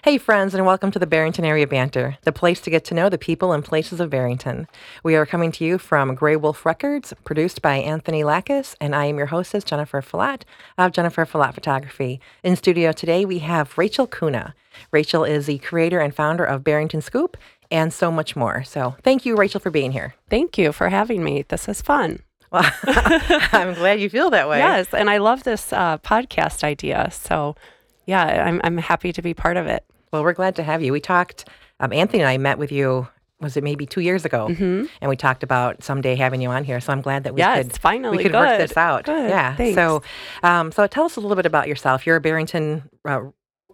Hey, friends, and welcome to the Barrington Area Banter, the place to get to know the people and places of Barrington. We are coming to you from Grey Wolf Records, produced by Anthony Lachus, and I am your hostess, Jennifer Falat of Jennifer Falat Photography. In studio today, we have Rachel Kuna. Rachel is the creator and founder of Barrington Scoop and so much more. So, thank you, Rachel, for being here. Thank you for having me. This is fun. Well, I'm glad you feel that way. Yes, and I love this uh, podcast idea. So, yeah, I'm, I'm happy to be part of it. Well, we're glad to have you. We talked, um, Anthony and I met with you, was it maybe two years ago? Mm-hmm. And we talked about someday having you on here. So I'm glad that we yes, could finally we could good. work this out. Good. Yeah. Thanks. So, um, so tell us a little bit about yourself. You're a Barrington uh,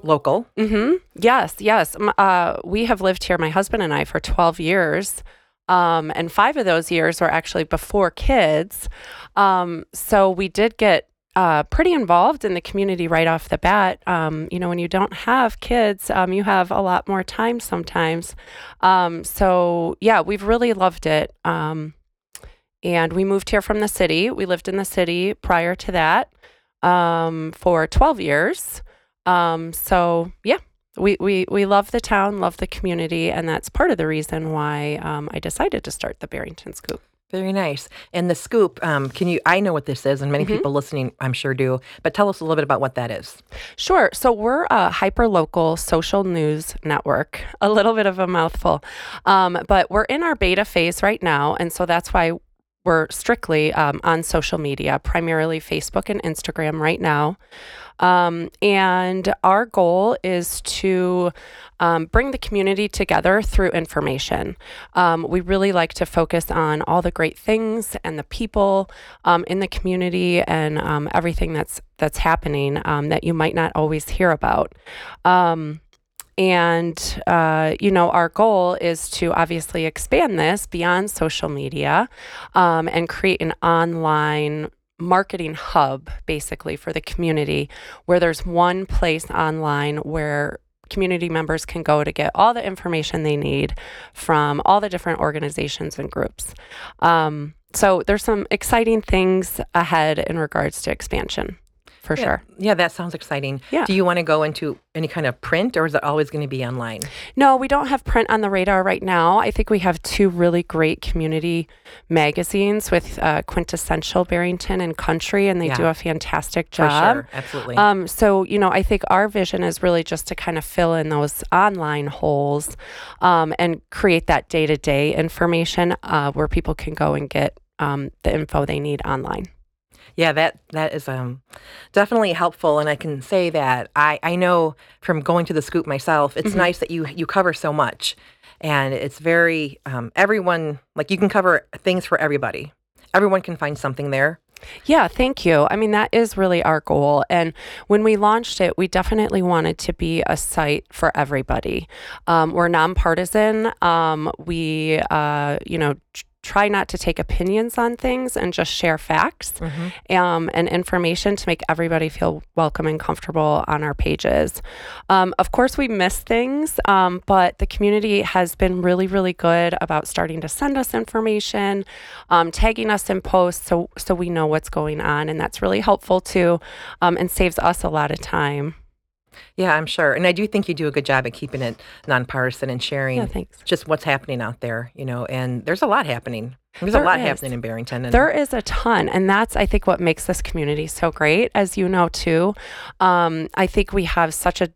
local. Mm-hmm. Yes, yes. Uh, we have lived here, my husband and I, for 12 years. Um, and five of those years were actually before kids. Um, so we did get uh, pretty involved in the community right off the bat. Um, you know, when you don't have kids, um, you have a lot more time sometimes. Um, so, yeah, we've really loved it. Um, and we moved here from the city. We lived in the city prior to that um, for 12 years. Um, so yeah, we, we, we love the town, love the community, and that's part of the reason why I decided to start the Barrington Scoop. Very nice. And the scoop, um, can you? I know what this is, and many Mhm. people listening, I'm sure, do. But tell us a little bit about what that is. Sure. So we're a hyper local social news network, a little bit of a mouthful, um, but we're in our beta phase right now. And so that's why we're strictly um, on social media, primarily Facebook and Instagram right now. Um, and our goal is to um, bring the community together through information. Um, we really like to focus on all the great things and the people um, in the community and um, everything that's that's happening um, that you might not always hear about. Um, and, uh, you know, our goal is to obviously expand this beyond social media um, and create an online marketing hub basically for the community where there's one place online where community members can go to get all the information they need from all the different organizations and groups. Um, so there's some exciting things ahead in regards to expansion for yeah. sure. Yeah, that sounds exciting. Yeah. Do you want to go into any kind of print, or is it always going to be online? No, we don't have print on the radar right now. I think we have two really great community magazines with uh, quintessential Barrington and Country, and they Yeah. do a fantastic For job. sure, absolutely. Um, so, you know, I think our vision is really just to kind of fill in those online holes um, and create that day to day information uh, where people can go and get um, the info they need online. Yeah, that that is um definitely helpful, and I can say that I I know from going to the scoop myself, it's Mhm. nice that you you cover so much, and it's very um everyone like you can cover things for everybody. Everyone can find something there. Yeah, thank you. I mean, that is really our goal. And when we launched it, we definitely wanted to be a site for everybody. Um, we're nonpartisan. Um, we, uh, you know, try not to take opinions on things and just share facts um, and information to make everybody feel welcome and comfortable on our pages. Um, of course, we miss things, um, but the community has been really, really good about starting to send us information, um, tagging us in posts, so so we know what's going on, and that's really helpful too, um, and saves us a lot of time. Yeah, I'm sure, and I do think you do a good job at keeping it nonpartisan and sharing Yeah, thanks. just what's happening out there. You know, and there's a lot happening. There's There a lot is. happening in Barrington. And There is a ton, and that's I think what makes this community so great, as you know too. Um, I think we have such a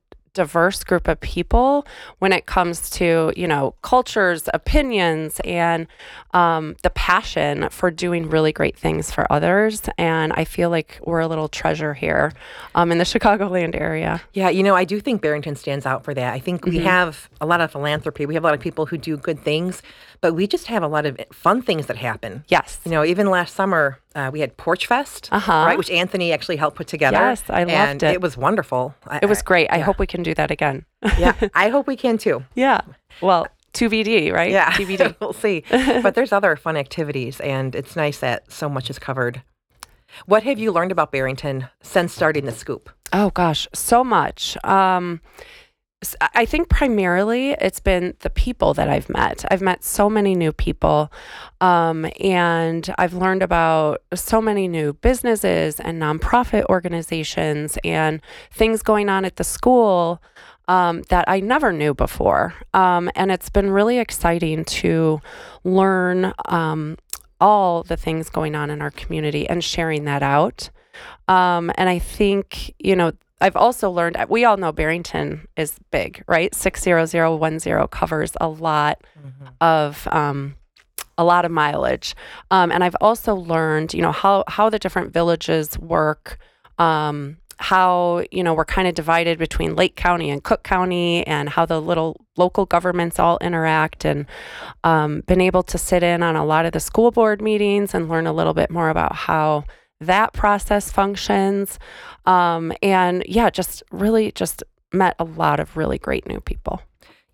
diverse group of people when it comes to you know cultures, opinions, and um, the passion for doing really great things for others. And I feel like we're a little treasure here um, in the Chicagoland area. Yeah, you know, I do think Barrington stands out for that. I think we Mhm. have a lot of philanthropy. We have a lot of people who do good things, but we just have a lot of fun things that happen. Yes. You know, even last summer, uh, we had Porch Fest, Uh-huh. right, which Anthony actually helped put together. Yes, I loved and it. It was wonderful. I- It was great. I yeah. hope we can do that again. yeah, I hope we can too. yeah. Well, TBD, right? Yeah, TBD. we'll see. But there's other fun activities, and it's nice that so much is covered. What have you learned about Barrington since starting the Scoop? Oh gosh, so much. Um, I think primarily it's been the people that I've met. I've met so many new people, um, and I've learned about so many new businesses and nonprofit organizations and things going on at the school. um, that I never knew before. Um, and it's been really exciting to learn um, all the things going on in our community and sharing that out. Um, and I think, you know, I've also learned, we all know Barrington is big, right? 60010 covers a lot Mhm. of, um, a lot of mileage. Um, and I've also learned, you know, how, how the different villages work, um, how, you know, we're kind of divided between Lake County and Cook County and how the little local governments all interact and um, been able to sit in on a lot of the school board meetings and learn a little bit more about how that process functions. Um, and yeah, just really just met a lot of really great new people.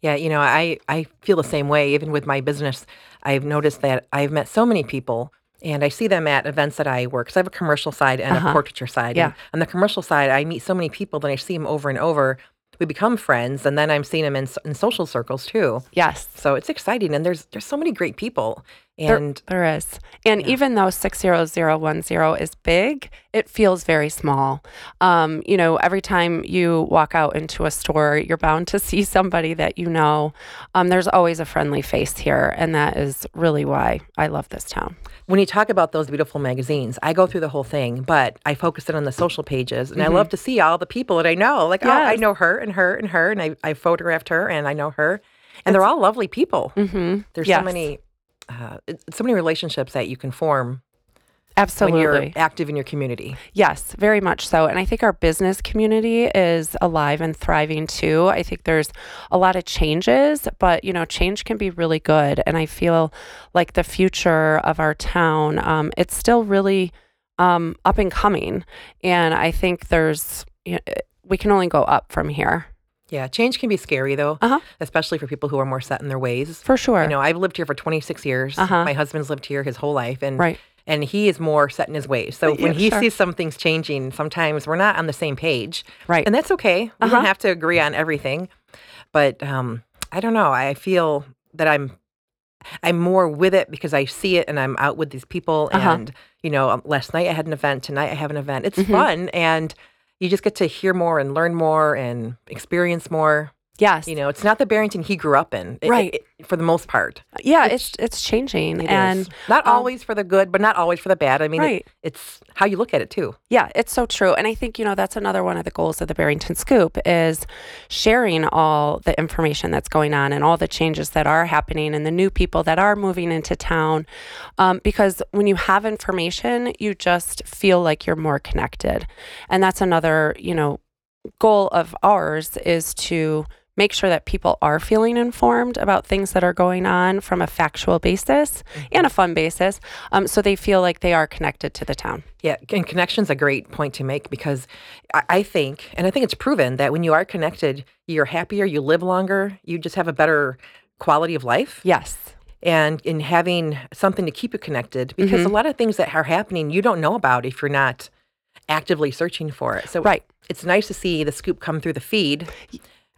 Yeah, you know, I I feel the same way. Even with my business, I've noticed that I've met so many people, and I see them at events that I work. Because I have a commercial side and Uh-huh. a portraiture side. Yeah. And on the commercial side, I meet so many people that I see them over and over. We become friends, and then I'm seeing them in, in social circles too. Yes. So it's exciting, and there's there's so many great people, and There is. And Yeah. even though 60010 is big, it feels very small. Um, you know, every time you walk out into a store, you're bound to see somebody that you know. Um, there's always a friendly face here. And that is really why I love this town. when you talk about those beautiful magazines, I go through the whole thing, but I focus it on the social pages, and I love to see all the people that I know. Like, oh, I Mm-hmm. Know her and her and her, and I, I photographed her, and I know her, and they're all lovely people. Mm-hmm. There's Yes. so many, uh, so many relationships that you can form Absolutely. when you're active in your community. Yes, very much so. And I think our business community is alive and thriving too. I think there's a lot of changes, but you know, change can be really good. And I feel like the future of our town, um, it's still really um, up and coming. And I think there's, you know, we can only go up from here Yeah, change can be scary though, Uh-huh. especially for people who are more set in their ways. for sure. You know, I've lived here for 26 years. Uh-huh. My husband's lived here his whole life, and right. and he is more set in his ways. So Yeah, when he sure. sees some things changing, sometimes we're not on the same page. Right. And that's okay. We Uh-huh. don't have to agree on everything. But um, I don't know. I feel that I'm I'm more with it because I see it and I'm out with these people. Uh-huh. And you know, um, last night I had an event. Tonight I have an event. It's Mhm. fun, and you just get to hear more and learn more and experience more. yes. You know, it's not the Barrington he grew up in, it- Right. it- for the most part. yeah, it's it's changing. It and is. not um, always for the good, but not always for the bad. I mean, it- Right. it's how you look at it too. Yeah, it's so true. And I think, you know, that's another one of the goals of the Barrington Scoop is sharing all the information that's going on and all the changes that are happening and the new people that are moving into town. Um, because when you have information, you just feel like you're more connected. And that's another, you know, goal of ours is to make sure that people are feeling informed about things that are going on from a factual basis and a fun basis um, so they feel like they are connected to the town. Yeah, and connection's a great point to make because I, I think, and I think it's proven that when you are connected, you're happier, you live longer, you just have a better quality of life. Yes. And in having something to keep you connected, because Mm-hmm. a lot of things that are happening you don't know about if you're not actively searching for it. So Right. it's nice to see the scoop come through the feed.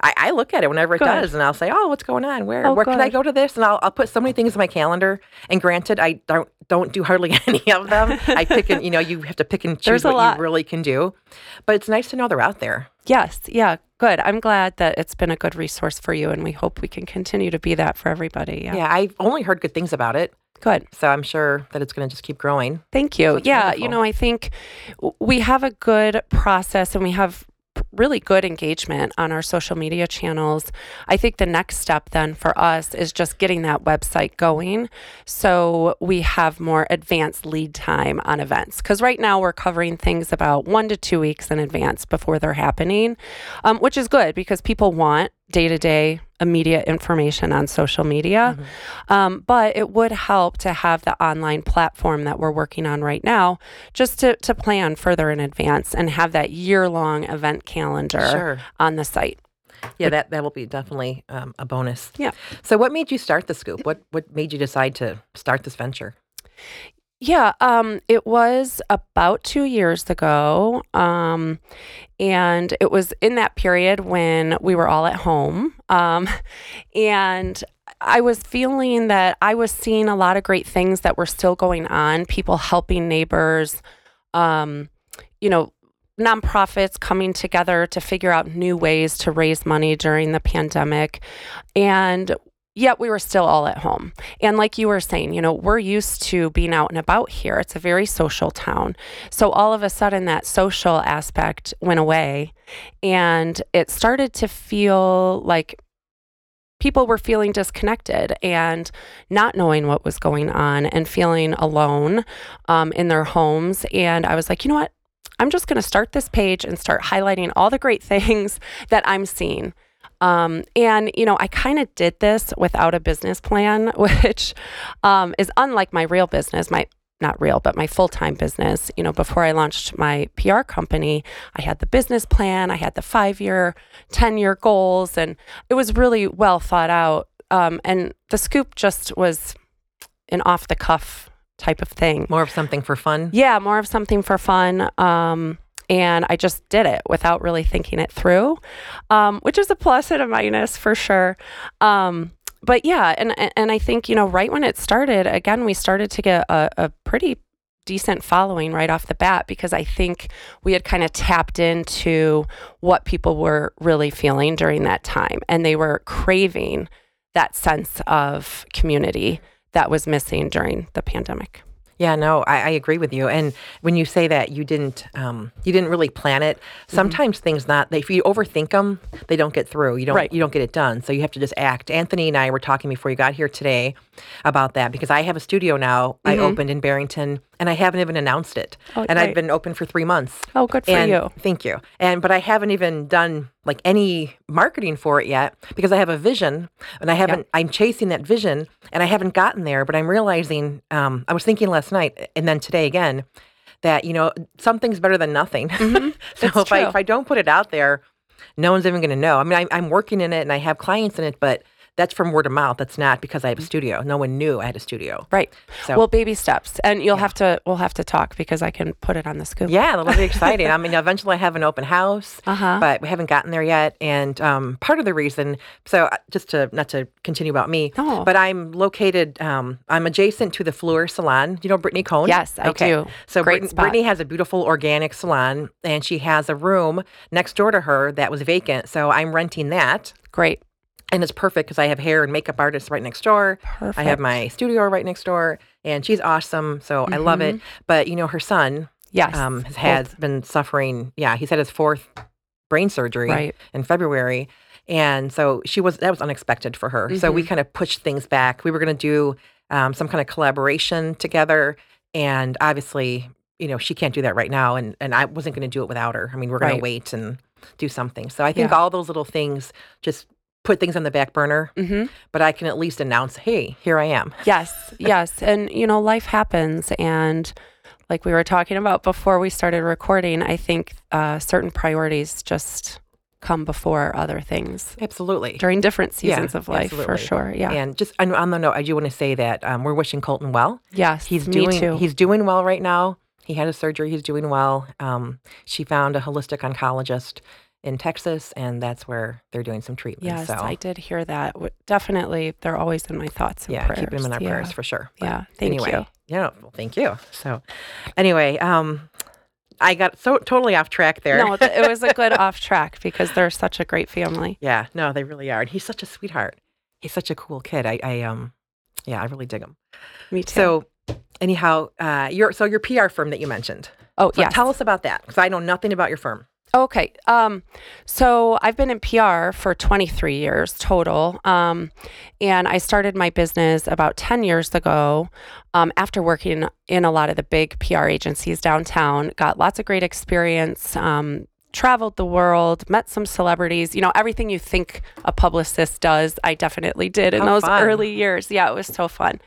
I, I look at it whenever it Good. does, and I'll say, "Oh, what's going on? Where Oh, where can I good. go to this?" And I'll, I'll put so many things in my calendar. And granted, I don't don't do hardly any of them. I pick and you know you have to pick and choose There's a what lot. you really can do. But it's nice to know they're out there. Yes. Yeah. Good. I'm glad that it's been a good resource for you, and we hope we can continue to be that for everybody. Yeah. Yeah, I've only heard good things about it, Good. so I'm sure that it's going to just keep growing. Thank you. That's yeah. wonderful. You know, I think w- we have a good process and we have really good engagement on our social media channels. I think the next step then for us is just getting that website going so we have more advanced lead time on events. Because right now we're covering things about one to two weeks in advance before they're happening, um, which is good because people want day to day immediate information on social media. Um, but it would help to have the online platform that we're working on right now just to, to plan further in advance and have that year long event calendar Sure. on the site. Yeah, that that will be definitely um, a bonus. Yeah. So, what made you start the scoop? What what made you decide to start this venture? Yeah, um, it was about two years ago. Um, and it was in that period when we were all at home. Um, and I was feeling that I was seeing a lot of great things that were still going on, people helping neighbors, um, you know, nonprofits coming together to figure out new ways to raise money during the pandemic. And yet we were still all at home. And like you were saying, you know, we're used to being out and about here. It's a very social town. So all of a sudden, that social aspect went away. And it started to feel like people were feeling disconnected and not knowing what was going on and feeling alone um, in their homes. And I was like, you know what? I'm just going to start this page and start highlighting all the great things that I'm seeing. Um, and, you know, I kind of did this without a business plan, which um, is unlike my real business, my not real, but my full time business. You know, before I launched my PR company, I had the business plan, I had the five year, 10 year goals, and it was really well thought out. Um, and the scoop just was an off the cuff type of thing. More of something for fun? Yeah, more of something for fun. Um, and I just did it without really thinking it through, um, which is a plus and a minus for sure. Um, but yeah, and and I think you know right when it started, again, we started to get a, a pretty decent following right off the bat because I think we had kind of tapped into what people were really feeling during that time, and they were craving that sense of community that was missing during the pandemic. Yeah, no, I, I, agree with you. And when you say that you didn't, um, you didn't really plan it. Mm-hmm. Sometimes mm-hmm. things not if you overthink them, they don't get through. You don't, right. you don't get it done. So you have to just act. Anthony and I were talking before you got here today about that because I have a studio now. Mm-hmm. I opened in Barrington, and I haven't even announced it. Oh, and. I've been open for three months. Oh, good for and, you. Thank you. And but I haven't even done like any marketing for it yet because I have a vision and I haven't. Yep. I'm chasing that vision and I haven't gotten there. But I'm realizing. Um, I was thinking last night and then today again that you know something's better than nothing. Mm-hmm. so if true. I if I don't put it out there, no one's even going to know. I mean, I, I'm working in it and I have clients in it, but that's from word of mouth. That's not because I have a studio. No one knew I had a studio. Right. So, well, baby steps, and you'll yeah. have to. We'll have to talk because I can put it on the scoop. Yeah, that'll be exciting. I mean, eventually I have an open house, uh-huh. but we haven't gotten there yet. And um, part of the reason, so uh, just to not to continue about me, no. but I'm located. Um, I'm adjacent to the Fleur Salon. You know Brittany Cohn? Yes, I okay. do. So Great Brittany has a beautiful organic salon, and she has a room next door to her that was vacant. So I'm renting that. Great and it's perfect because I have hair and makeup artists right next door. Perfect. I have my studio right next door, and she's awesome. So mm-hmm. I love it. Mm-hmm. But you know, her son, yes, um, has, has been suffering. Yeah, he's had his fourth brain surgery right. in February, and so she was that was unexpected for her. Mm-hmm. So we mm-hmm. kind of pushed things back. We were going to do um, some kind of collaboration together, and obviously, you know, she can't do that right now, and and I wasn't going to do it without her. I mean, we're going right. to wait and do something. So I think yeah. all those little things just put things on the back burner, mm-hmm. but I can at least announce, hey, here I am. Yes, yes. And, you know, life happens. And like we were talking about before we started recording, I think uh, certain priorities just come before other things. Absolutely. During different seasons yeah, of life, absolutely. for sure. Yeah. And just on, on the note, I do want to say that um, we're wishing Colton well. Yes, he's doing. Too. He's doing well right now. He had a surgery. He's doing well. Um, she found a holistic oncologist in Texas, and that's where they're doing some treatment. Yes, so. I did hear that. Definitely, they're always in my thoughts. yeah, prayers. keep them in our yeah. prayers for sure. But yeah, thank anyway, you. Yeah, well, thank you. So, anyway, um, I got so totally off track there. No, it was a good off track because they're such a great family. Yeah, no, they really are, and he's such a sweetheart. He's such a cool kid. I, I um, yeah, I really dig him. Me too. So, anyhow, uh, your so your PR firm that you mentioned. Oh, so yeah. Tell us about that because I know nothing about your firm. Okay. Um, so I've been in PR for 23 years total. Um, and I started my business about 10 years ago um, after working in a lot of the big PR agencies downtown. Got lots of great experience um, traveled the world, met some celebrities, you know, everything you think a publicist does, I definitely did in How those fun. early years. Yeah, it was so fun.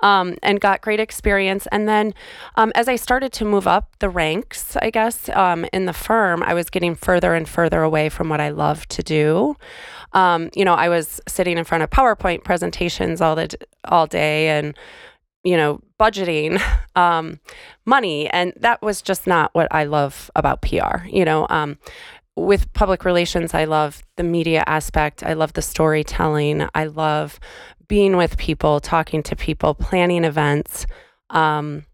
Um, and got great experience. And then um, as I started to move up the ranks, I guess, um, in the firm, I was getting further and further away from what I love to do. Um, you know, I was sitting in front of PowerPoint presentations all the all day and you know, budgeting um, money. And that was just not what I love about PR. You know, um, with public relations, I love the media aspect, I love the storytelling, I love being with people, talking to people, planning events. Um,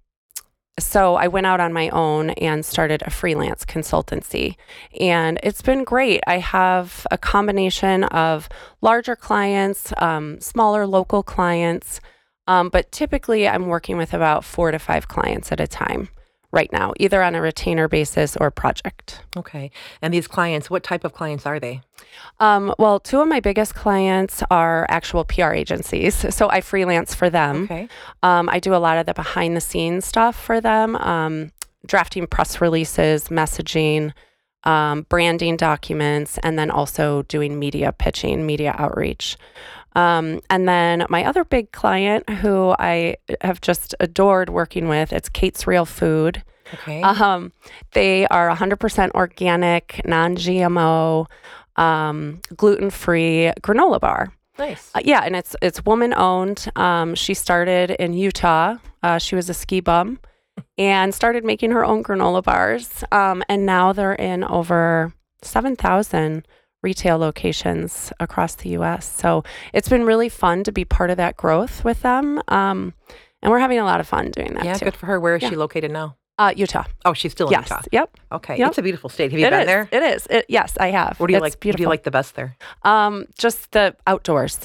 so I went out on my own and started a freelance consultancy. And it's been great. I have a combination of larger clients, um, smaller local clients, um, but typically I'm working with about four to five clients at a time right now, either on a retainer basis or project. Okay. And these clients, what type of clients are they? Um, well, two of my biggest clients are actual PR agencies. So I freelance for them. Okay. Um, I do a lot of the behind the scenes stuff for them, um, drafting press releases, messaging, um, branding documents, and then also doing media pitching, media outreach. Um, and then my other big client, who I have just adored working with, it's Kate's Real Food. Okay. Um, they are 100% organic, non GMO, um, gluten free granola bar. nice. Uh, yeah, and it's it's woman owned. Um, she started in Utah. Uh, she was a ski bum and started making her own granola bars. Um, and now they're in over seven thousand retail locations across the U.S. So it's been really fun to be part of that growth with them. Um, and we're having a lot of fun doing that yeah, too. good for her. Where is Yeah. she located now? Uh, Utah. Oh, she's still in yes. Utah. Yep. Okay. Yep. It's a beautiful state. Have you It been is. there? It is. It, yes, I have. What do you It's like? What do you like the best there? Um, just the outdoors.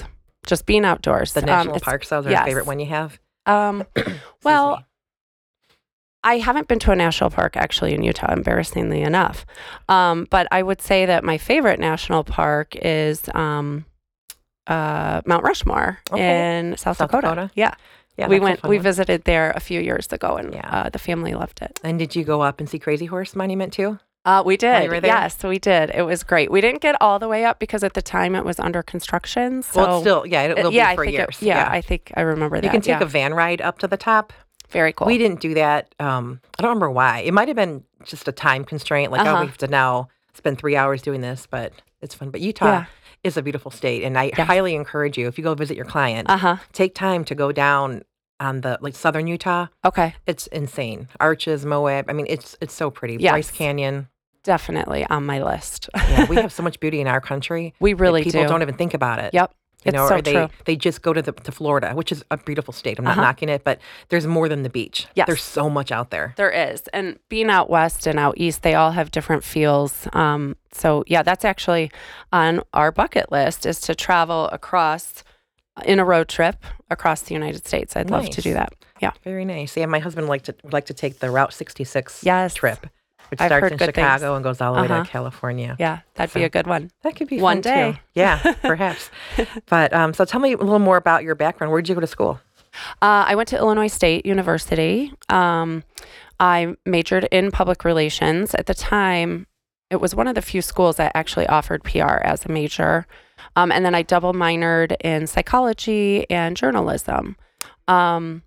Just being outdoors. The Um, national it's- parks. Those are yes. your favorite one you have. Um, well. I haven't been to a national park actually in Utah, embarrassingly enough. Um, but I would say that my favorite national park is um, uh, Mount Rushmore Okay. in South, South Dakota. Dakota? Yeah, yeah, we went. We one. visited there a few years ago, and Yeah. uh, the family loved it. And did you go up and see Crazy Horse Monument too? Uh, we did. Yes, we did. It was great. We didn't get all the way up because at the time it was under construction. So well, it's still, yeah, it Uh, will yeah, be for years. It, yeah, I think I remember that. you can take yeah. a van ride up to the top. Very cool. We didn't do that. Um, I don't remember why. It might have been just a time constraint. Like, oh, Uh-huh. we have to now spend three hours doing this, but it's fun. But Utah Yeah. is a beautiful state, and I Yes. highly encourage you if you go visit your client, Uh huh. take time to go down on the like southern Utah. Okay. It's insane. Arches, Moab. I mean, it's it's so pretty. Yes. Bryce Canyon. Definitely on my list. Yeah, we have so much beauty in our country. we really people do. not even think about it. Yep. You It's know, so or they true. they just go to the to Florida, which is a beautiful state. I'm not Uh-huh. knocking it, but there's more than the beach. Yes. There's so much out there. There is. And being out west and out east, they all have different feels. Um, so, yeah, that's actually on our bucket list is to travel across in a road trip across the United States. I'd love to do that. Yeah. Very nice. Yeah, my husband would like to like to take the Route 66 Yes. trip, which I've starts in good things. Chicago and goes all the way Uh-huh. to California. Yeah. That'd be a good one. That could be One fun, too. day. Yeah, perhaps. but um, so tell me a little more about your background. Where did you go to school? Uh, I went to Illinois State University. Um, I majored in public relations. At the time, it was one of the few schools that actually offered PR as a major. Um, and then I double minored in psychology and journalism. Um,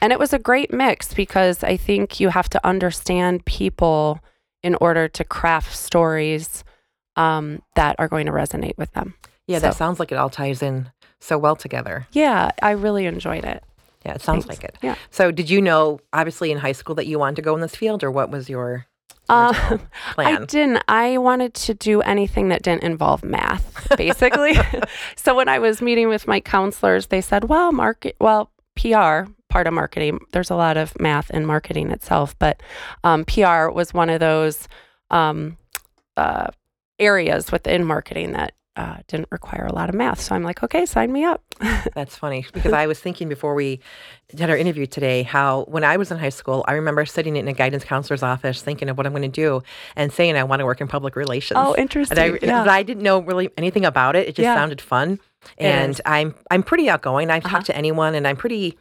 and it was a great mix because I think you have to understand people in order to craft stories um, that are going to resonate with them. Yeah, that sounds like it all ties in so well together. Yeah, I really enjoyed it. Yeah, it sounds Thanks. like it. Yeah. So, did you know, obviously, in high school that you wanted to go in this field, or what was your Um, I didn't. I wanted to do anything that didn't involve math, basically. so when I was meeting with my counselors, they said, "Well, market, well, PR, part of marketing. There's a lot of math in marketing itself, but um, PR was one of those um, uh, areas within marketing that." Uh, didn't require a lot of math. So I'm like, okay, sign me up. That's funny because I was thinking before we did our interview today how when I was in high school, I remember sitting in a guidance counselor's office thinking of what I'm going to do and saying I want to work in public relations. oh, interesting. I, yeah. I didn't know really anything about it. It just Yeah. sounded fun, and. I'm I'm pretty outgoing. I Uh-huh. talk to anyone, and I'm pretty.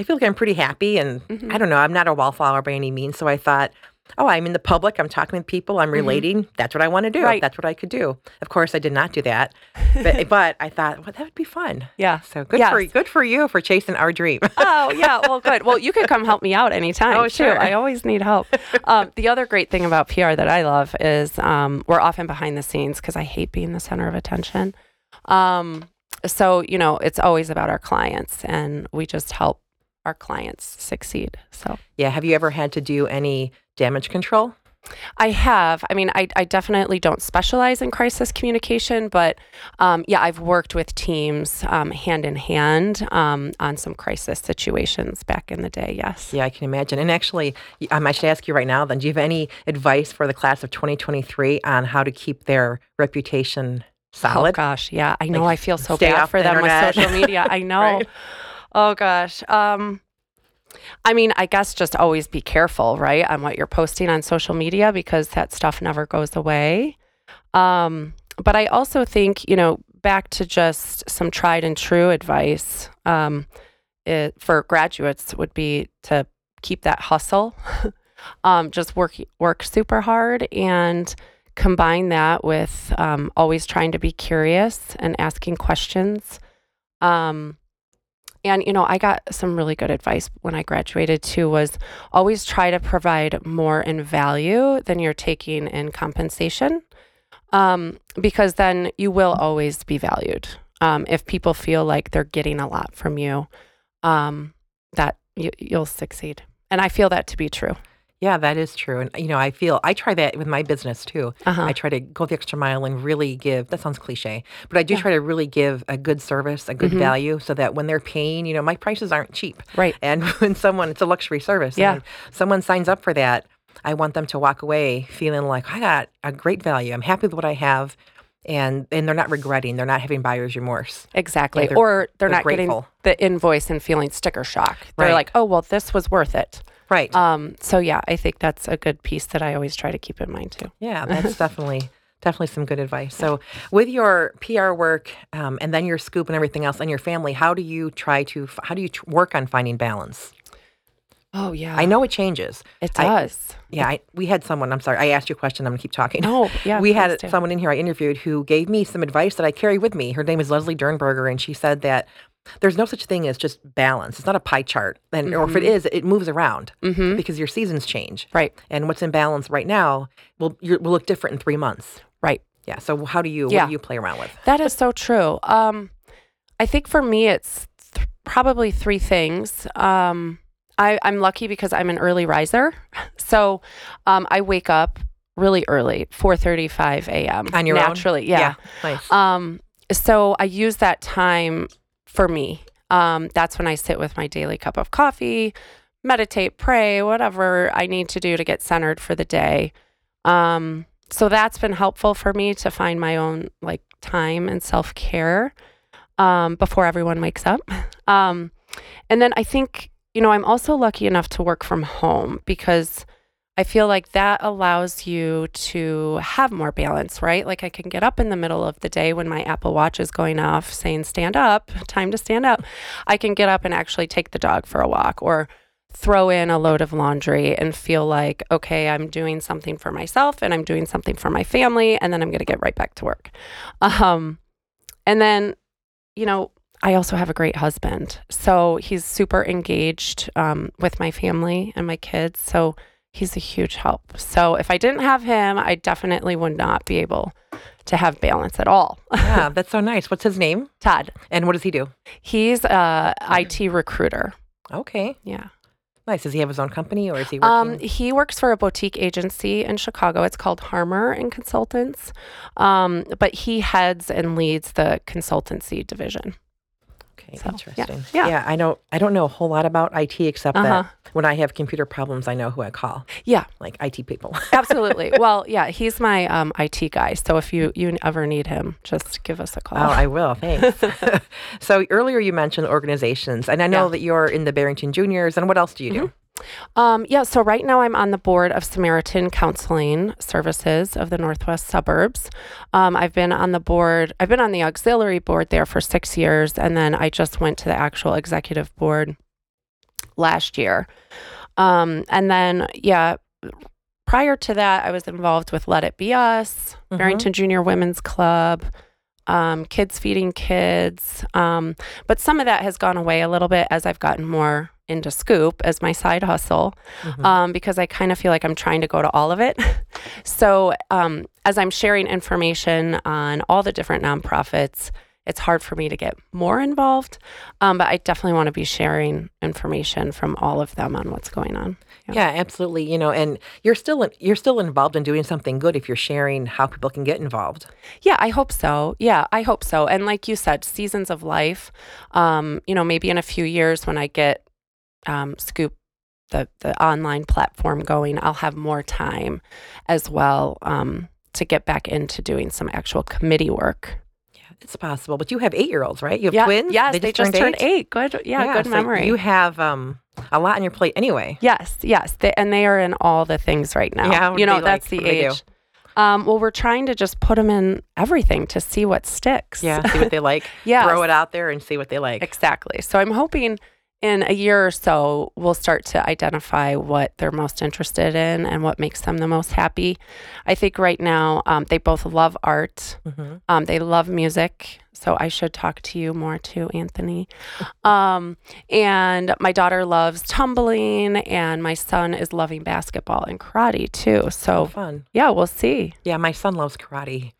I feel like I'm pretty happy, and Mhm. I don't know. I'm not a wallflower by any means. So I thought, oh, I'm in the public. I'm talking with people. I'm relating. That's what I want to do. Mm-hmm. Right. That's what I could do. Of course, I did not do that, but, but I thought, well, that would be fun. yeah. So good for Yes. good for you for chasing our dream. Oh yeah, well good. Well, you could come help me out anytime Oh, too. sure. I always need help. Um, the other great thing about PR that I love is um, we're often behind the scenes because I hate being the center of attention. Um, so you know, it's always about our clients, and we just help our clients succeed. So yeah. Have you ever had to do any damage control? I have. I mean, I, I definitely don't specialize in crisis communication, but um, yeah, I've worked with teams um, hand in hand um, on some crisis situations back in the day. Yes. Yeah, I can imagine. And actually, um, I should ask you right now then do you have any advice for the class of 2023 on how to keep their reputation solid? Oh, gosh. Yeah. I know. Like, I feel so bad for the them internet. with social media. I know. Right. Oh, gosh. Um, I mean, I guess just always be careful, right, on what you're posting on social media because that stuff never goes away. Um, but I also think, you know, back to just some tried and true advice um, it, for graduates would be to keep that hustle, um, just work work super hard and combine that with um, always trying to be curious and asking questions. Um, and you know, I got some really good advice when I graduated too. Was always try to provide more in value than you're taking in compensation, um, because then you will always be valued. Um, if people feel like they're getting a lot from you, um, that you, you'll succeed. And I feel that to be true. Yeah, that is true. And, you know, I feel I try that with my business too. Uh-huh. I try to go the extra mile and really give, that sounds cliche, but I do Yeah. try to really give a good service, a good Mhm. value so that when they're paying, you know, my prices aren't cheap. Right. And when someone, it's a luxury service. Yeah. someone signs up for that, I want them to walk away feeling like I got a great value. I'm happy with what I have. And, and they're not regretting. They're not having buyer's remorse. Exactly. they're- or they're, they're not grateful. getting the invoice and feeling sticker shock. They're Right. like, oh, well, this was worth it. Right. Um, so yeah, I think that's a good piece that I always try to keep in mind too. Yeah, that's definitely definitely some good advice. So, with your PR work um, and then your scoop and everything else, and your family, how do you try to how do you tr- work on finding balance? Oh yeah, I know it changes. it I- does. Yeah, I, we had someone. I'm sorry, I asked you a question. I'm gonna keep talking. no, yeah, we had someone in here I interviewed who gave me some advice that I carry with me. Her name is Leslie Dernberger, and she said that there's no such thing as just balance. It's not a pie chart, and or if it is, it moves around Mhm. because your seasons change. Right, And what's in balance right now will will look different in three months. right. Yeah. So how do you what Yeah. do you play around with? That is so true. Um, I think for me, it's th- probably three things. Um, I, I'm lucky because I'm an early riser, so um, I wake up really early, 4:35 a.m. On your own? naturally. Yeah. Nice. Um, so I use that time for me. Um, that's when I sit with my daily cup of coffee, meditate, pray, whatever I need to do to get centered for the day. Um, so that's been helpful for me to find my own like time and self care um, before everyone wakes up. Um, and then I think, you know, I'm also lucky enough to work from home because I feel like that allows you to have more balance, right? Like I can get up in the middle of the day when my Apple Watch is going off saying, stand up, time to stand up. I can get up and actually take the dog for a walk or throw in a load of laundry and feel like, okay, I'm doing something for myself and I'm doing something for my family, and then I'm going to get right back to work. Um, and then, you know, I also have a great husband. So he's super engaged um, with my family and my kids. So he's a huge help. So if I didn't have him, I definitely would not be able to have balance at all. yeah, that's so nice. What's his name? Todd, And what does he do? he's a IT recruiter. Okay. Yeah. Nice. Does he have his own company or is he Um, he works for a boutique agency in Chicago. It's called Harmer and Consultants. Um, but he heads and leads the consultancy division. Okay, so, yeah, interesting. yeah. I know I don't know a whole lot about IT except Uh-huh. that when I have computer problems, I know who I call. Yeah. Like IT people. Absolutely. well, yeah, he's my um, IT guy. So if you you ever need him, just give us a call. Oh, I will. Thanks. so earlier you mentioned organizations, and I know Yeah. that you're in the Barrington Juniors. And what else do you do? Um, yeah, so right now I'm on the board of Samaritan Counseling Services of the Northwest Suburbs. Um, I've been on the board, I've been on the auxiliary board there for six years, and then I just went to the actual executive board last year. Um, and then, yeah, prior to that, I was involved with Let It Be Us, Mhm. Barrington Junior Women's Club. Um, kids feeding kids. Um, but some of that has gone away a little bit as I've gotten more into Scoop as my side hustle Mhm. um, because I kind of feel like I'm trying to go to all of it. so um, as I'm sharing information on all the different nonprofits, it's hard for me to get more involved. Um, but I definitely want to be sharing information from all of them on what's going on. Yeah. absolutely. You know, and you're still you're still involved in doing something good if you're sharing how people can get involved. Yeah, I hope so. Yeah, I hope so. And like you said, seasons of life. Um, you know, maybe in a few years when I get um, Scoop the the online platform going, I'll have more time as well um, to get back into doing some actual committee work. Yeah, it's possible. But you have eight year olds, right? You have yeah, twins. Yes, they just, turned, eight. eight. Good. Yeah, yeah good so memory. You have um, a lot on your plate anyway. Yes, yes, they, and they are in all the things right now. Yeah, you know like? that's the age. Um, well, we're trying to just put them in everything to see what sticks. Yeah, see what they like. yeah, throw it out there and see what they like. Exactly. So I'm hoping in a year or so, we'll start to identify what they're most interested in and what makes them the most happy. I think right now um, they both love art, mm-hmm. um, they love music. So I should talk to you more too, Anthony. Um, and my daughter loves tumbling, and my son is loving basketball and karate too. So oh, fun. Yeah, we'll see. Yeah, my son loves karate.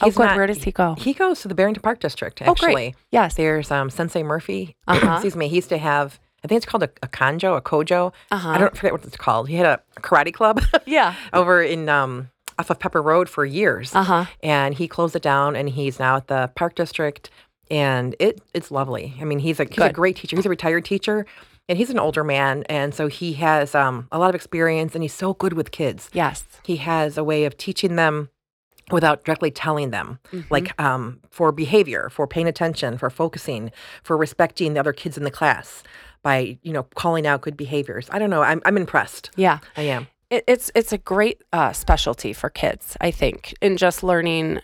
Oh, He's oh, good. Not, Where does he go? He goes to the Barrington Park District. Actually, oh, great. yes. There's um, Sensei Murphy. Uh-huh. Excuse me. He used to have. I think it's called a, a kanjo, a kojo. Uh-huh. I don't forget what it's called. He had a, a karate club. yeah. over in um, off of Pepper Road for years. Uh-huh. And he closed it down, and he's now at the Park District, and it it's lovely. I mean, he's a he's good. a great teacher. He's a retired teacher. And he's an older man, and so he has um, a lot of experience, and he's so good with kids. Yes, he has a way of teaching them without directly telling them mm-hmm. like um, for behavior for paying attention for focusing for respecting the other kids in the class by you know calling out good behaviors. I don't know. I'm, I'm impressed. Yeah. I am. It, it's it's a great uh, specialty for kids i think in just learning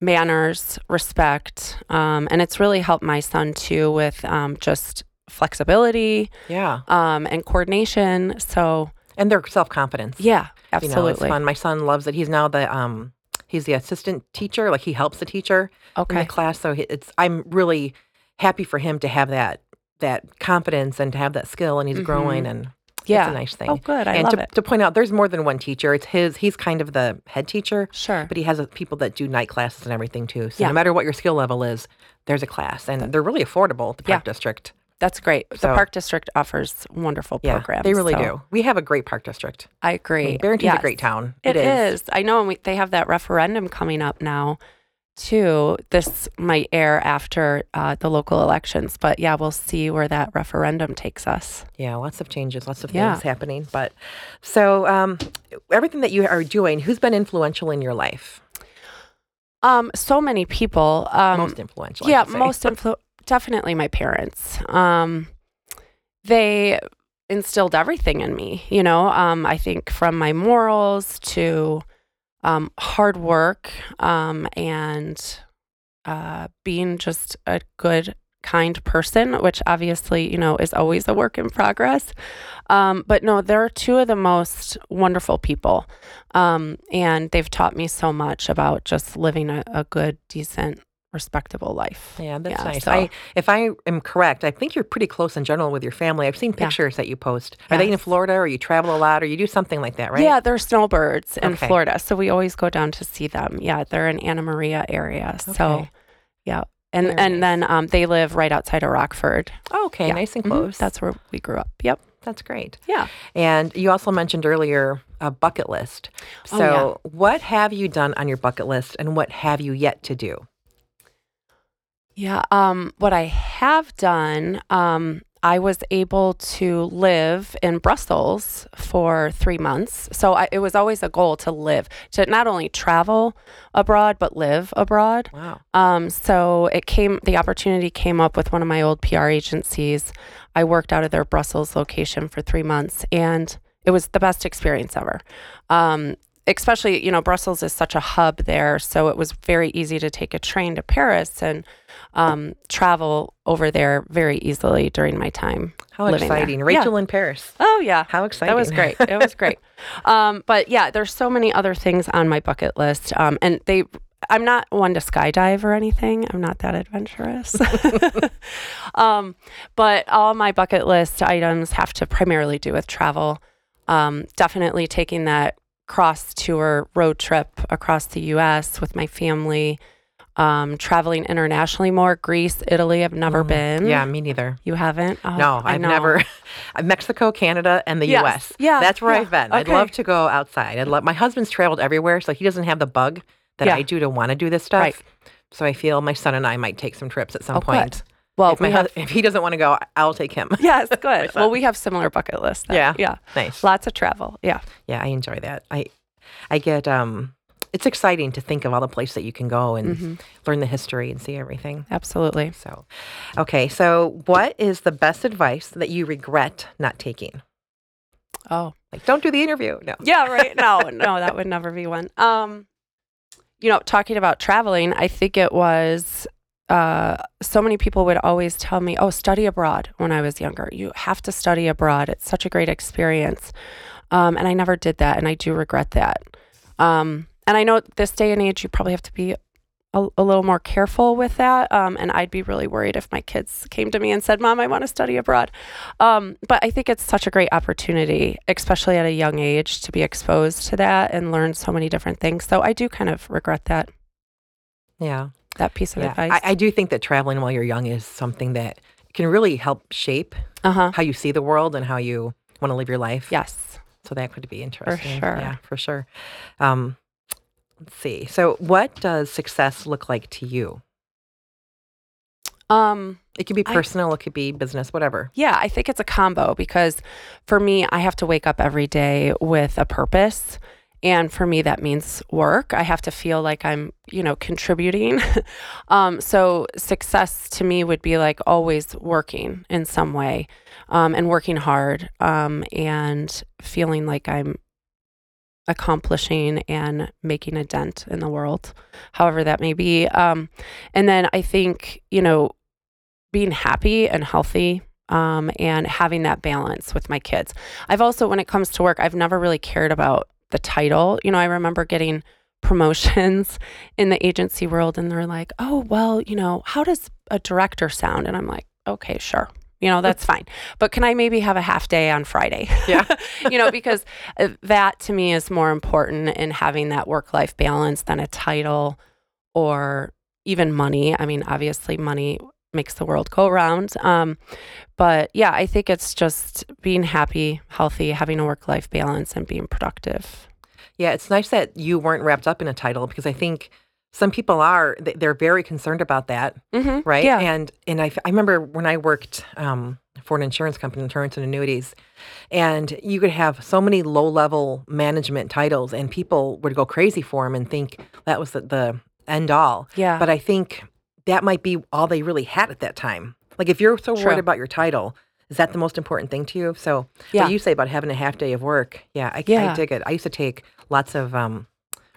manners respect um, and it's really helped my son too with um, just flexibility yeah. um, and coordination. So and their self-confidence. Yeah absolutely you know, it's fun. My son loves it. He's now the um He's the assistant teacher, like he helps the teacher okay. in the class. So it's I'm really happy for him to have that that confidence and to have that skill, and he's mm-hmm. growing, and yeah, it's a nice thing. Oh, good. I and love to, it. to point out, there's more than one teacher. It's his. He's kind of the head teacher. Sure. But he has people that do night classes and everything too. So yeah. no matter what your skill level is, there's a class, and they're really affordable at the park yeah. district. That's great. So, the park district offers wonderful yeah, programs. They really so. do. We have a great park district. I agree. I mean, Barrington's yes. a great town. it, it is. is. I know, and we, they have that referendum coming up now, too. This might air after uh, the local elections, but yeah, we'll see where that referendum takes us. Yeah, lots of changes, lots of things yeah. happening. But so, um, everything that you are doing, who's been influential in your life? Um, so many people. Um, most influential. Yeah, most influ- definitely my parents. Um, they instilled everything in me, you know, um, I think from my morals to um, hard work um, and uh, being just a good, kind person, which obviously, you know, is always a work in progress. Um, but no, they're two of the most wonderful people. Um, and they've taught me so much about just living a, a good, decent respectable life. Yeah, that's yeah, nice. So. I, if I am correct, I think you're pretty close in general with your family. I've seen pictures yeah. that you post. Are yes. they in Florida or you travel a lot or you do something like that, right? Yeah, they're snowbirds in okay. Florida. So we always go down to see them. Yeah, they're in Anna Maria area. Okay. So yeah. And Very and nice. then um, they live right outside of Rockford. Oh, okay, yeah. nice and mm-hmm. close. Mm-hmm. That's where we grew up. Yep. That's great. Yeah. And you also mentioned earlier a bucket list. So, oh, what have you done on your bucket list and what have you yet to do? Yeah. Um, what I have done, um, I was able to live in Brussels for three months. So I, it was always a goal to live, to not only travel abroad, but live abroad. Wow. Um, so it came, the opportunity came up with one of my old PR agencies. I worked out of their Brussels location for three months and it was the best experience ever. Um, especially, you know, Brussels is such a hub there. So it was very easy to take a train to Paris and um, travel over there very easily during my time. How exciting. There. Rachel yeah. in Paris. Oh, yeah. How exciting. That was great. It was great. um, but yeah, there's so many other things on my bucket list. Um, and they, I'm not one to skydive or anything. I'm not that adventurous. um, but all my bucket list items have to primarily do with travel. Um, definitely taking that cross tour road trip across the US with my family um, traveling internationally more. Greece, Italy, I've never Mm. been. Yeah, me neither. You haven't? Oh, no, I've never. Mexico, Canada, and the Yes. U.S. Yeah, that's where yeah. I've been. I'd love to go outside. I'd love. My husband's traveled everywhere, so he doesn't have the bug that Yeah. I do to want to do this stuff. Right. So I feel my son and I might take some trips at some Oh, point. good. Well, if, my we have, hus- if he doesn't want to go, I'll take him. yes, good. well, we have similar bucket lists. then. Yeah. Yeah. nice. Lots of travel. Yeah. Yeah, I enjoy that. I, I get. Um, it's exciting to think of all the places that you can go and Mhm. learn the history and see everything. Absolutely. So, okay. So, what is the best advice that you regret not taking? Oh. Like, don't do the interview. No. Yeah, right. No, no, that would never be one. Um, you know, talking about traveling, I think it was uh, so many people would always tell me, "Oh, study abroad." When I was younger, you have to study abroad. It's such a great experience, um, and I never did that, and I do regret that. Um, and I know this day and age, you probably have to be a, a little more careful with that. Um, and I'd be really worried if my kids came to me and said, "Mom, I want to study abroad." Um, but I think it's such a great opportunity, especially at a young age, to be exposed to that and learn so many different things. So I do kind of regret that Yeah. that piece of Yeah. advice. I, I do think that traveling while you're young is something that can really help shape uh huh. how you see the world and how you want to live your life. Yes. So that could be interesting. For sure. Yeah, for sure. Um, let's see. So, what does success look like to you? Um. It could be I- personal, it could be business, whatever. Yeah, I think it's a combo because for me, I have to wake up every day with a purpose. And for me, that means work. I have to feel like I'm, you know, contributing. um, so success to me would be like always working in some way um, and working hard um, and feeling like I'm accomplishing and making a dent in the world, however that may be. Um, and then I think, you know, being happy and healthy um, and having that balance with my kids. I've also, when it comes to work, I've never really cared about the title. You know, I remember getting promotions in the agency world, and they're like, oh, well, you know, how does a director sound? And I'm like, okay, sure. You know, that's fine. But can I maybe have a half day on Friday? Yeah. you know, because uh, that to me is more important in having that work life balance than a title or even money. I mean, obviously, money makes the world go round. Um, but yeah, I think it's just being happy, healthy, having a work life balance, and being productive. Yeah, it's nice that you weren't wrapped up in a title because I think some people are they're very concerned about that, Mm-hmm. right? Yeah. And and I, I remember when I worked um, for an insurance company, insurance and annuities, and you could have so many low level management titles, and people would go crazy for them and think that was the, the end all. Yeah. But I think that might be all they really had at that time. Like if you're so True. worried about your title, is that the most important thing to you? So Yeah. what you say about having a half day of work, yeah, I, I Yeah. dig it. I used to take lots of um,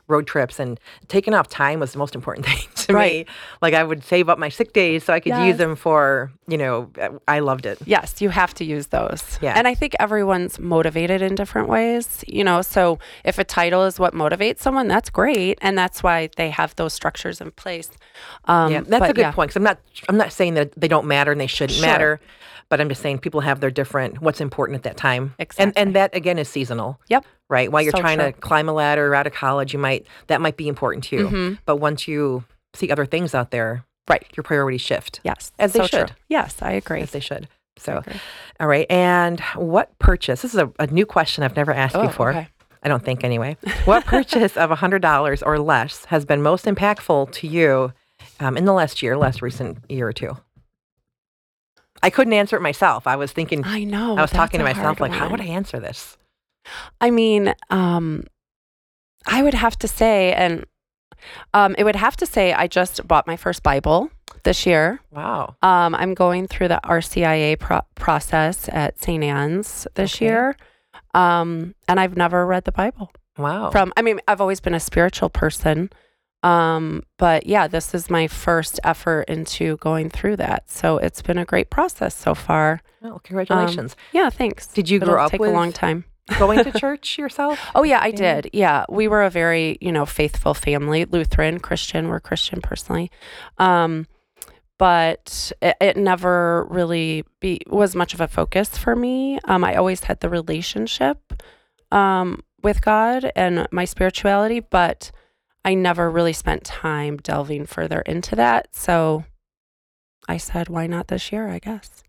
road trips, and taking off time was the most important thing to Right. me. Like I would save up my sick days so I could use them for, you know, I loved it. Yes, you have to use those. Yeah. And I think everyone's motivated in different ways, you know. So if a title is what motivates someone, that's great. And that's why they have those structures in place. Um, yeah, that's a good yeah, point. Because I'm not, I'm not saying that they don't matter and they shouldn't Sure. matter, but I'm just saying people have their different what's important at that time. And Exactly. and that again is seasonal. Yep. Right. While you're So trying to climb a ladder out of college, you might that might be important to you. Mhm. But once you see other things out there, Right. your priorities shift Yes. As they so true. should. Yes, I agree. as they should. So, all right. And what purchase? This is a, a new question I've never asked Oh, before. okay. I don't think anyway. What purchase of $100 or less has been most impactful to you um, in the last year, last recent year or two? I couldn't answer it myself. I was thinking, I know. I was talking to myself, like, how would I answer this? I mean, um, I would have to say, and um, it would have to say, I just bought my first Bible this year. Wow. Um, I'm going through the RCIA pro- process at St. Anne's this Okay. year. Um, and I've never read the Bible Wow. from, I mean, I've always been a spiritual person. Um, but yeah, this is my first effort into going through that. So it's been a great process so far. well, congratulations. Yeah, thanks. Did you It'll grow up take with a long time. going to church yourself? Oh yeah, I did. Yeah, we were a very you know faithful family, Lutheran, Christian. We're Christian personally, um, but it, it never really be was much of a focus for me. Um, I always had the relationship um, with God and my spirituality, but I never really spent time delving further into that. So I said, why not this year, I guess.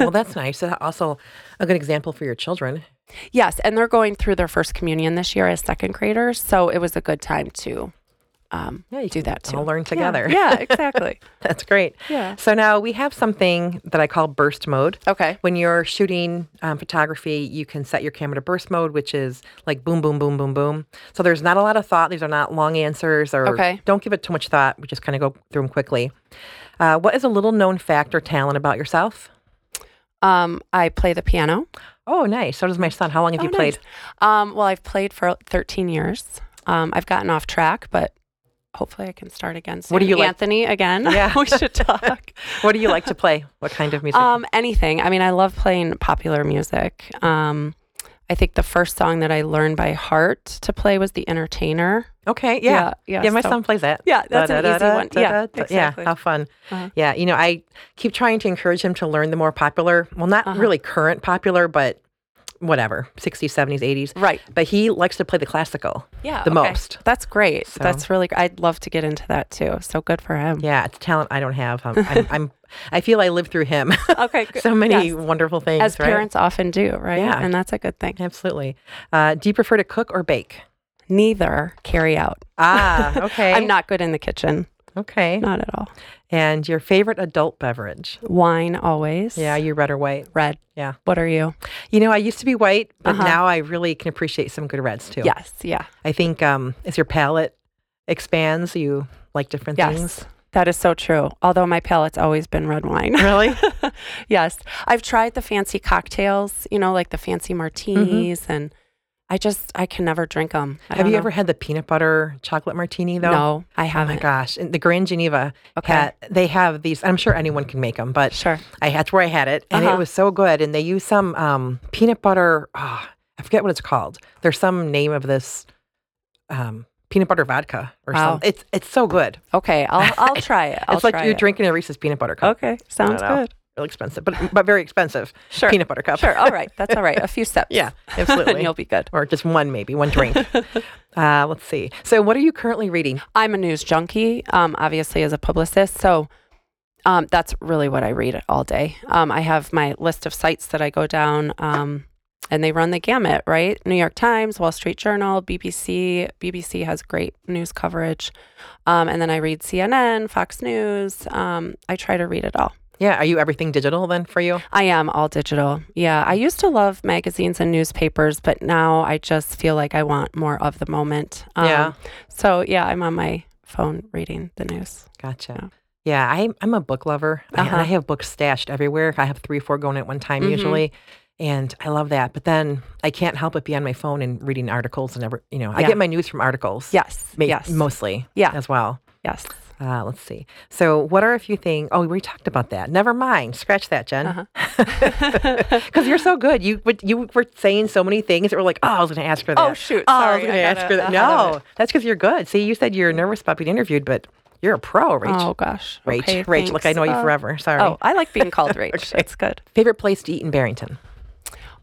well, that's nice. Also, a good example for your children. yes. And they're going through their first communion this year as second graders. So it was a good time to um, Yeah, you do that too. all learn together. Yeah, exactly. That's great. yeah. So now we have something that I call burst mode. Okay. When you're shooting um, photography, you can set your camera to burst mode, which is like boom, boom, boom, boom, boom. So there's not a lot of thought. These are not long answers, or Okay. don't give it too much thought. We just kind of go through them quickly. Uh, what is a little known fact or talent about yourself? Um, I play the piano. Oh, nice. So does my son. How long have you Oh, played? nice. Um, well, I've played for 13 years. Um, I've gotten off track, but hopefully I can start again soon. What do you like- Anthony, again. Yeah. we should talk. What do you like to play? What kind of music? um, anything. I mean, I love playing popular music. Um, I think the first song that I learned by heart to play was The Entertainer. okay, yeah. Yeah. Yeah, my so- son plays that. Yeah, that's an easy one. Yeah, exactly. Yeah, how fun. Uh-huh. Yeah, you know, I keep trying to encourage him to learn the more popular, well, not Uh-huh. really current popular, but whatever, 60s, 70s, 80s. Right. But he likes to play the classical Yeah. the okay. most. That's great. So- That's really. I'd love to get into that too. So good for him. Yeah, it's talent I don't have. Um, I'm, I'm, I feel I live through him. Okay. Good. so many Yes. wonderful things. As right? parents often do, right? Yeah. And that's a good thing. Absolutely. Uh, do you prefer to cook or bake? Neither carry out. Ah, okay. I'm not good in the kitchen. Okay. Not at all. And your favorite adult beverage? Wine always. Yeah, you red or white? Red. Yeah. What are you? You know, I used to be white, but Uh-huh. now I really can appreciate some good reds too. Yes. Yeah. I think um, as your palate expands, you like different Yes. things. That is so true. Although my palate's always been red wine. Really? yes. I've tried the fancy cocktails, you know, like the fancy martinis, and I just, I can never drink them. Have you ever had the peanut butter chocolate martini though? No, I Oh my haven't. gosh! And the Grand Geneva, Okay. had- they have these. I'm sure anyone can make them, but Sure. I that's where I had it, and it Uh-huh. was so good. And they use some um, peanut butter. Oh, I forget what it's called. There's some name of this um, peanut butter vodka or Wow. something. It's it's so good. Okay. I'll, I'll try it. I'll it's like you're it. drinking a Reese's peanut butter cup. Okay. Sounds know. good. Really expensive, but but very expensive. Sure. Peanut butter cup. Sure. All right. That's all right. A few steps. Yeah, and absolutely. you'll be good. or just one maybe one drink. uh, let's see. So, what are you currently reading? I'm a news junkie, um, obviously, as a publicist. So um, that's really what I read all day. Um, I have my list of sites that I go down, um, and they run the gamut, right? New York Times, Wall Street Journal, BBC. BBC has great news coverage. Um, and then I read CNN, Fox News. Um, I try to read it all. Yeah, are you everything digital then for you? I am all digital. Yeah. I used to love magazines and newspapers, but now I just feel like I want more of the moment. Um, Yeah. So, yeah, I'm on my phone reading the news. Gotcha. Yeah, I, I'm a book lover. I, Uh-huh. I have books stashed everywhere. I have three or four going at one time Mhm. usually. And I love that. But then I can't help but be on my phone and reading articles and ever, you know, I Yeah. get my news from articles. Yes. ma- yes. Mostly. Yeah. As well. Yes. Uh, let's see. So, what are a few things? Oh, we talked about that. Never mind. Scratch that, Jen. Uh-huh. Because you're so good. You would- you were saying so many things that were like, oh, I was going to ask her that. Oh, shoot. Oh, I was going to ask her that. No, that's because you're good. See, you said you're nervous about being interviewed, but you're a pro, Rach. Oh, gosh. Rach, Okay, Rach, look, I know you Uh, forever. Sorry. Oh, I like being called Rach. Okay. That's good. Favorite place to eat in Barrington?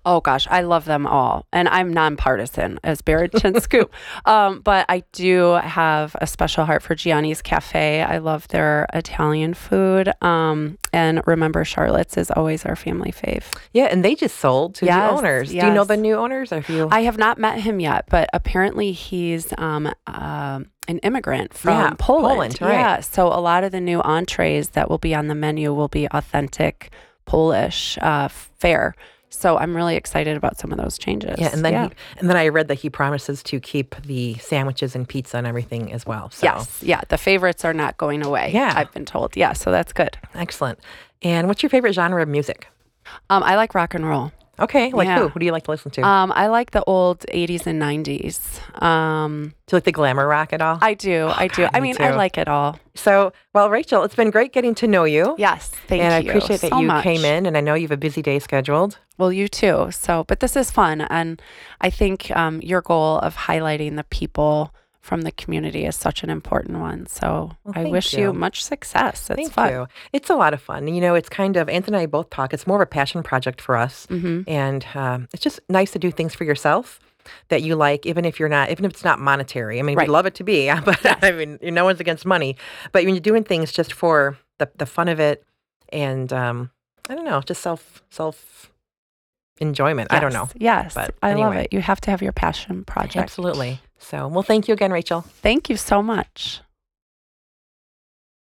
Oh gosh, I love them all, and I'm nonpartisan as Barrington Scoop. Um, but I do have a special heart for Gianni's Cafe. I love their Italian food. Um, and remember, Charlotte's is always our family fave. Yeah, and they just sold to Yes, new owners. Do you know the new owners? Or you, I have not met him yet, but apparently he's um, um, an immigrant from Yeah, Poland. Poland, right. Yeah, so a lot of the new entrees that will be on the menu will be authentic Polish uh, fare. So I'm really excited about some of those changes. yeah, and then yeah. he, and then I read that he promises to keep the sandwiches and pizza and everything as well. So Yes, yeah, the favorites are not going away. Yeah. I've been told. Yeah, so that's good. excellent. And what's your favorite genre of music? Um, I like rock and roll. Okay, like Yeah. who? Who do you like to listen to? Um, I like the old '80s and '90s. Um, do you like the glamour rock at all? I do, I do. God, I me mean, I like it all. so, well, Rachel, it's been great getting to know you. Yes, thank and you. And I appreciate that so you much. came in, and I know you have a busy day scheduled. Well, you too. So, but this is fun, and I think um, your goal of highlighting the people from the community is such an important one. So, Well, I wish you. you. much success. It's Thank fun. you. It's a lot of fun. You know, it's kind of Anthony and I both talk. It's more of a passion project for us, hmm and um, it's just nice to do things for yourself that you like, even if you're not, even if it's not monetary. I mean, Right. we'd love it to be, but Yes. I mean, no one's against money. But when you're doing things just for the the fun of it, and um, I don't know, just self self enjoyment. I don't know. Yes, but I love it. You have to have your passion project. Absolutely. So, well, thank you again, Rachel. Thank you so much.